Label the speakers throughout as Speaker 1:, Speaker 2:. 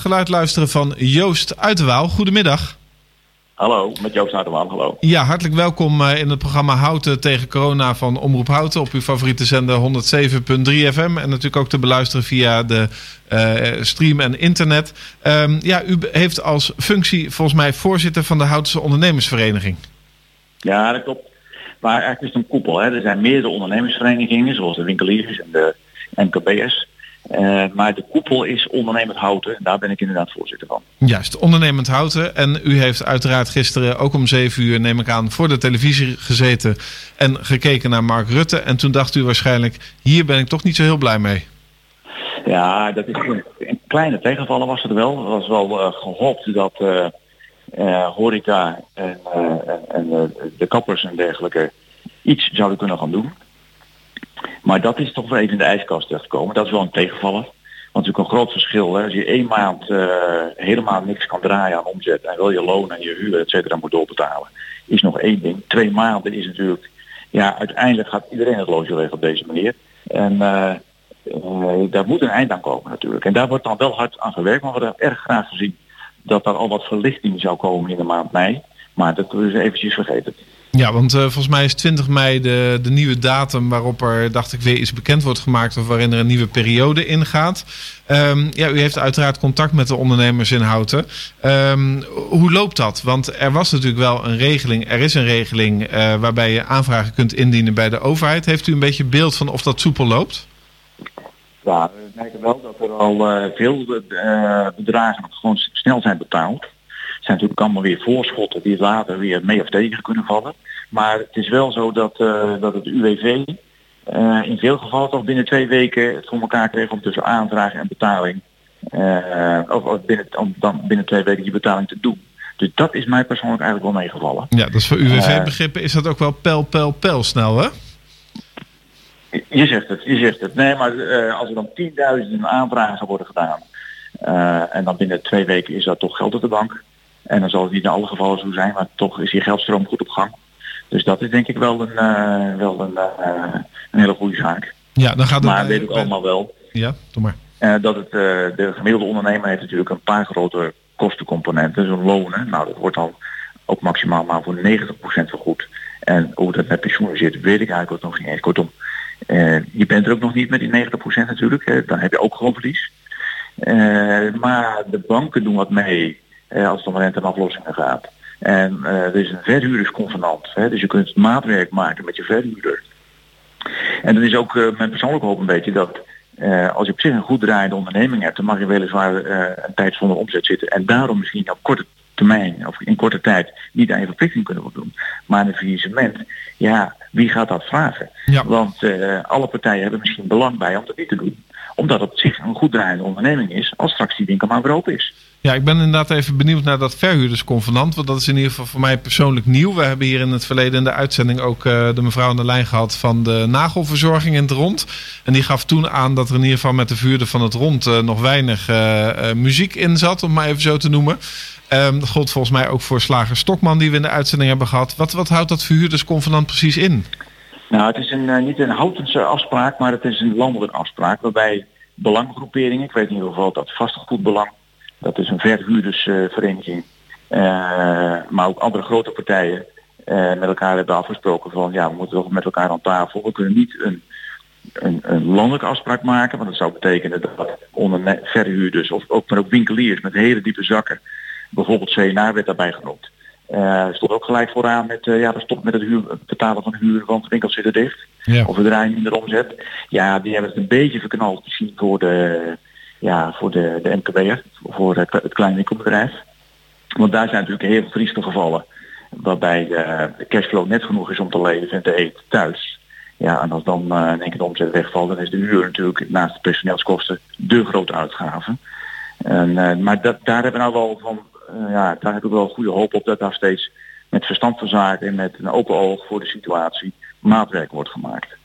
Speaker 1: Geluid luisteren van Joost Uiterwaal. Goedemiddag.
Speaker 2: Hallo, met Joost Uiterwaal, hallo.
Speaker 1: Ja, hartelijk welkom eh, in het programma Houten tegen corona van Omroep Houten op uw favoriete zender 107.3 FM. En natuurlijk ook te beluisteren via de uh, stream en internet. Um, ja, u heeft als functie volgens mij voorzitter van de Houtense Ondernemersvereniging.
Speaker 2: Ja, dat klopt. Maar eigenlijk is het een koepel. Hè. Er zijn meerdere ondernemersverenigingen, zoals de winkeliers en de MKBS. Uh, maar de koepel is ondernemend houten. En daar ben ik inderdaad voorzitter van.
Speaker 1: Juist, ondernemend houten. En u heeft uiteraard gisteren ook om zeven uur, neem ik aan, voor de televisie gezeten en gekeken naar Mark Rutte. En toen dacht u waarschijnlijk, hier ben ik toch niet zo heel blij mee.
Speaker 2: Ja, dat is een, kleine tegenvallen was het wel. Was wel uh, gehoopt dat uh, uh, horeca en, en de kappers en dergelijke iets zouden kunnen gaan doen. Maar dat is toch wel even in de ijskast terechtgekomen. Dat is wel een tegenvaller. Want natuurlijk een groot verschil. Hè. Als je één maand uh, helemaal niks kan draaien aan omzet en wil je loon en je huur, et cetera, moet doorbetalen, is nog één ding. Twee maanden is natuurlijk, ja, uiteindelijk gaat iedereen het loodje regelen op deze manier. En uh, uh, daar moet een eind aan komen natuurlijk. En daar wordt dan wel hard aan gewerkt, maar we hadden erg graag gezien dat er al wat verlichting zou komen in de maand mei. Maar dat is eventjes vergeten.
Speaker 1: Ja, want uh, volgens mij is 20 mei de, de nieuwe datum waarop er, dacht ik, weer iets bekend wordt gemaakt of waarin er een nieuwe periode ingaat. Um, ja, u heeft uiteraard contact met de ondernemers in Houten. Um, hoe loopt dat? Want er was natuurlijk wel een regeling, er is een regeling uh, waarbij je aanvragen kunt indienen bij de overheid. Heeft u een beetje beeld van of dat soepel loopt?
Speaker 2: Ja, we merken wel dat er al uh, veel bedragen gewoon snel zijn betaald zijn natuurlijk allemaal weer voorschotten die later weer mee of tegen kunnen vallen. Maar het is wel zo dat, uh, dat het UWV uh, in veel gevallen toch binnen twee weken het voor elkaar kreeg om tussen aanvraag en betaling. Uh, of, of binnen, om dan binnen twee weken die betaling te doen. Dus dat is mij persoonlijk eigenlijk wel meegevallen.
Speaker 1: Ja, dus voor UWV-begrippen is dat ook wel pel, pel, pel snel, hè?
Speaker 2: Je zegt het, je zegt het. Nee, maar als er dan tienduizenden aanvragen worden gedaan... En dan binnen twee weken is dat toch geld op de bank... En dan zal het niet in alle gevallen zo zijn, maar toch is die geldstroom goed op gang. Dus dat is denk ik wel een, uh, wel een, uh, een hele goede zaak.
Speaker 1: Ja, dan gaat het
Speaker 2: maar weet ik allemaal wel.
Speaker 1: Ja, doe maar.
Speaker 2: Uh, dat het, de gemiddelde ondernemer heeft natuurlijk een paar grote kostencomponenten. Zo'n lonen, nou dat wordt al ook maximaal maar voor 90% vergoed. En hoe dat met pensioenen zit, weet ik eigenlijk ook nog niet eens. Kortom, je bent er ook nog niet met die 90% natuurlijk. dan heb je ook gewoon verlies. maar de banken doen wat mee eh, als het om rente en aflossingen gaat. En uh, er is een verhuurdersconvenant. Hè, dus je kunt maatwerk maken met je verhuurder. En dat is ook uh, mijn persoonlijke hoop een beetje dat uh, als je op zich een goed draaiende onderneming hebt, dan mag je weliswaar een tijd zonder omzet zitten. En daarom misschien op korte termijn of in korte tijd niet aan je verplichting kunnen voldoen. Maar een faillissement, ja, wie gaat dat vragen?
Speaker 1: Ja.
Speaker 2: Want alle partijen hebben misschien belang bij om dat niet te doen. Omdat het op zich een goed draaiende onderneming is als straks die winkel maar weer open is.
Speaker 1: Ja, ik ben inderdaad even benieuwd naar dat verhuurdersconvenant. Want dat is in ieder geval voor mij persoonlijk nieuw. We hebben hier in het verleden in de uitzending ook uh, de mevrouw aan de lijn gehad van de nagelverzorging in het rond. En die gaf toen aan dat er in ieder geval met de vuurder van het rond uh, nog weinig uh, muziek in zat, om maar even zo te noemen. Um, dat gold volgens mij ook voor slager Stokman die we in de uitzending hebben gehad. Wat, wat houdt dat verhuurdersconvenant precies in?
Speaker 2: Nou, het is een, niet een houtense afspraak, maar het is een landelijke afspraak waarbij belanggroeperingen, ik weet in ieder geval dat vastgoedbelang dat is een verhuurdersvereniging. Uh, maar ook andere grote partijen uh, met elkaar hebben afgesproken van ja, we moeten toch met elkaar aan tafel. We kunnen niet een, een, een landelijke afspraak maken, want dat zou betekenen dat onder verhuurders of ook, maar ook winkeliers met hele diepe zakken, bijvoorbeeld CNA werd daarbij genoemd. Uh, stond ook gelijk vooraan met, uh, ja, we stoppen met het, huur, het betalen van huur, want de winkels zitten dicht.
Speaker 1: Ja.
Speaker 2: Of we draaien minder omzet. Ja, die hebben het een beetje verknald misschien voor de, ja, voor de, de MKB'er, voor het, kleine winkelbedrijf. Want daar zijn natuurlijk heel veel gevallen. Waarbij de cashflow net genoeg is om te leven en te eten thuis. Ja, en als dan uh, in één keer de omzet wegvalt, dan is de huur natuurlijk naast de personeelskosten de grote uitgave. En, uh, maar dat, daar hebben we nou wel van, ja, daar heb ik wel goede hoop op dat daar steeds met verstand van zaken en met een open oog voor de situatie maatwerk wordt gemaakt.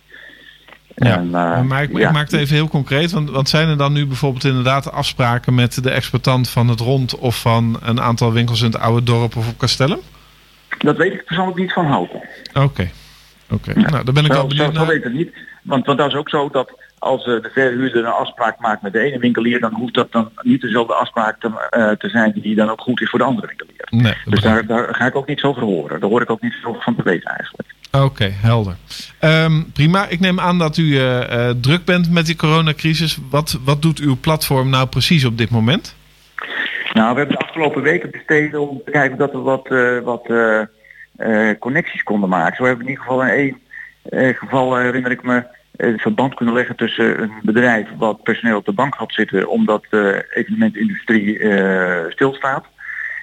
Speaker 1: Ja, en, uh, maar ik, ja. ik, maak het even heel concreet. Want, want zijn er dan nu bijvoorbeeld inderdaad afspraken met de exploitant van het rond of van een aantal winkels in het oude dorp of op Castellum?
Speaker 2: Dat weet ik persoonlijk niet van houten.
Speaker 1: Oké. Okay. Okay. Ja. Nou, dan ben ik
Speaker 2: zo,
Speaker 1: wel benieuwd
Speaker 2: zo,
Speaker 1: naar.
Speaker 2: weet ik het niet. Want, want dat is ook zo dat als de verhuurder een afspraak maakt met de ene winkelier, dan hoeft dat dan niet dezelfde afspraak te, te zijn die dan ook goed is voor de andere winkelier. Nee, dus daar, daar, ga ik ook niet over horen. Daar hoor ik ook niet zo van te weten eigenlijk.
Speaker 1: Oké, helder. Ehm, prima. Ik neem aan dat u uh, druk bent met die coronacrisis. Wat, wat doet uw platform nou precies op dit moment?
Speaker 2: Nou, we hebben de afgelopen weken besteed om te kijken dat we wat, uh, wat connecties konden maken. Zo hebben we in ieder geval in één geval, herinner ik me, een verband kunnen leggen tussen een bedrijf wat personeel op de bank had zitten omdat de evenementindustrie stilstaat.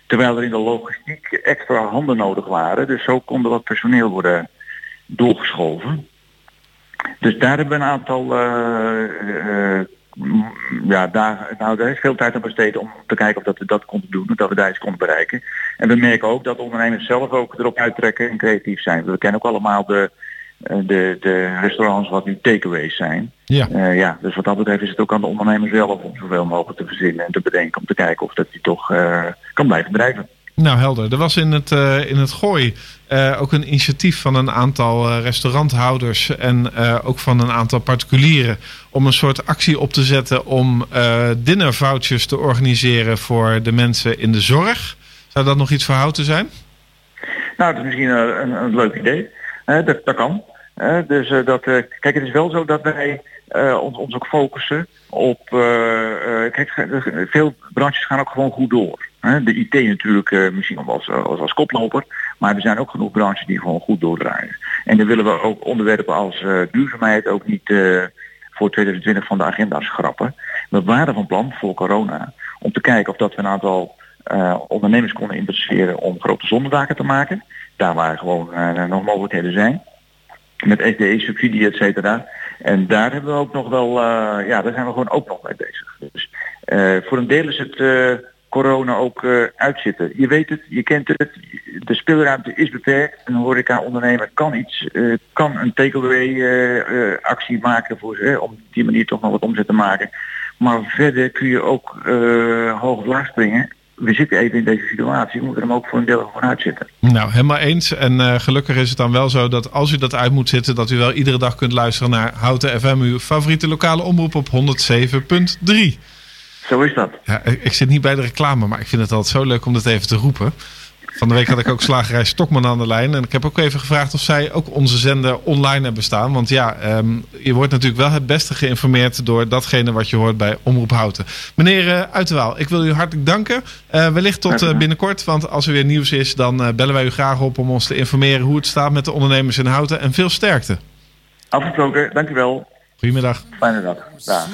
Speaker 2: Terwijl er in de logistiek extra handen nodig waren. Dus zo konden wat personeel worden doorgeschoven. Dus daar hebben we een aantal uh, ja, daar, nou, daar is veel tijd aan besteed om te kijken of dat we dat konden doen, dat we daar iets konden bereiken. En we merken ook dat ondernemers zelf ook erop uittrekken en creatief zijn. We kennen ook allemaal de, de, de restaurants wat nu takeaways zijn. Ja. Uh, ja, dus wat dat betreft is het ook aan de ondernemers zelf om zoveel mogelijk te verzinnen en te bedenken om te kijken of dat die toch uh, kan blijven drijven.
Speaker 1: Nou, helder. Er was in het, uh, in het Gooi uh, ook een initiatief van een aantal uh, restauranthouders en ook van een aantal particulieren om een soort actie op te zetten om dinnervouchers te organiseren voor de mensen in de zorg. Zou dat nog iets voor zijn?
Speaker 2: Nou, dat is misschien een, een leuk idee. dat, dat kan. dus dat, kijk, het is wel zo dat wij ons, ons ook focussen op. kijk, veel branches gaan ook gewoon goed door. De IT natuurlijk misschien als, als, als koploper, maar er zijn ook genoeg branches die gewoon goed doordraaien. En dan willen we ook onderwerpen als duurzaamheid ook niet voor 2020 van de agenda schrappen. We waren van plan voor corona om te kijken of dat we een aantal ondernemers konden interesseren om grote zonnedaken te maken. Daar waar gewoon nog mogelijkheden zijn. Met SDE-subsidie, et cetera. En daar hebben we ook nog wel, ja, daar zijn we gewoon ook nog mee bezig. Dus voor een deel is het corona ook uitzitten. Je weet het, je kent het, de speelruimte is beperkt. Een horeca-ondernemer kan iets, kan een takeaway actie maken voor om op die manier toch nog wat omzet te maken. Maar verder kun je ook hoog of laag springen. We zitten even in deze situatie, we moeten hem ook voor een deel gewoon uitzitten.
Speaker 1: Nou, helemaal eens. En gelukkig is het dan wel zo dat als u dat uit moet zitten, dat u wel iedere dag kunt luisteren naar Houten FM, uw favoriete lokale omroep op 107.3.
Speaker 2: Zo is dat.
Speaker 1: Ja, ik zit niet bij de reclame, maar ik vind het altijd zo leuk om dat even te roepen. Van de week had ik ook slagerij Stokman aan de lijn. En ik heb ook even gevraagd of zij ook onze zender online hebben staan. Want ja, um, je wordt natuurlijk wel het beste geïnformeerd door datgene wat je hoort bij Omroep Houten. Meneer uh, Uiterwaal, ik wil u hartelijk danken. Uh, wellicht tot uh, binnenkort, want als er weer nieuws is, dan bellen wij u graag op om ons te informeren hoe het staat met de ondernemers in Houten. En veel sterkte.
Speaker 2: Afgesproken, dankjewel.
Speaker 1: Goedemiddag.
Speaker 2: Fijne dag. dag.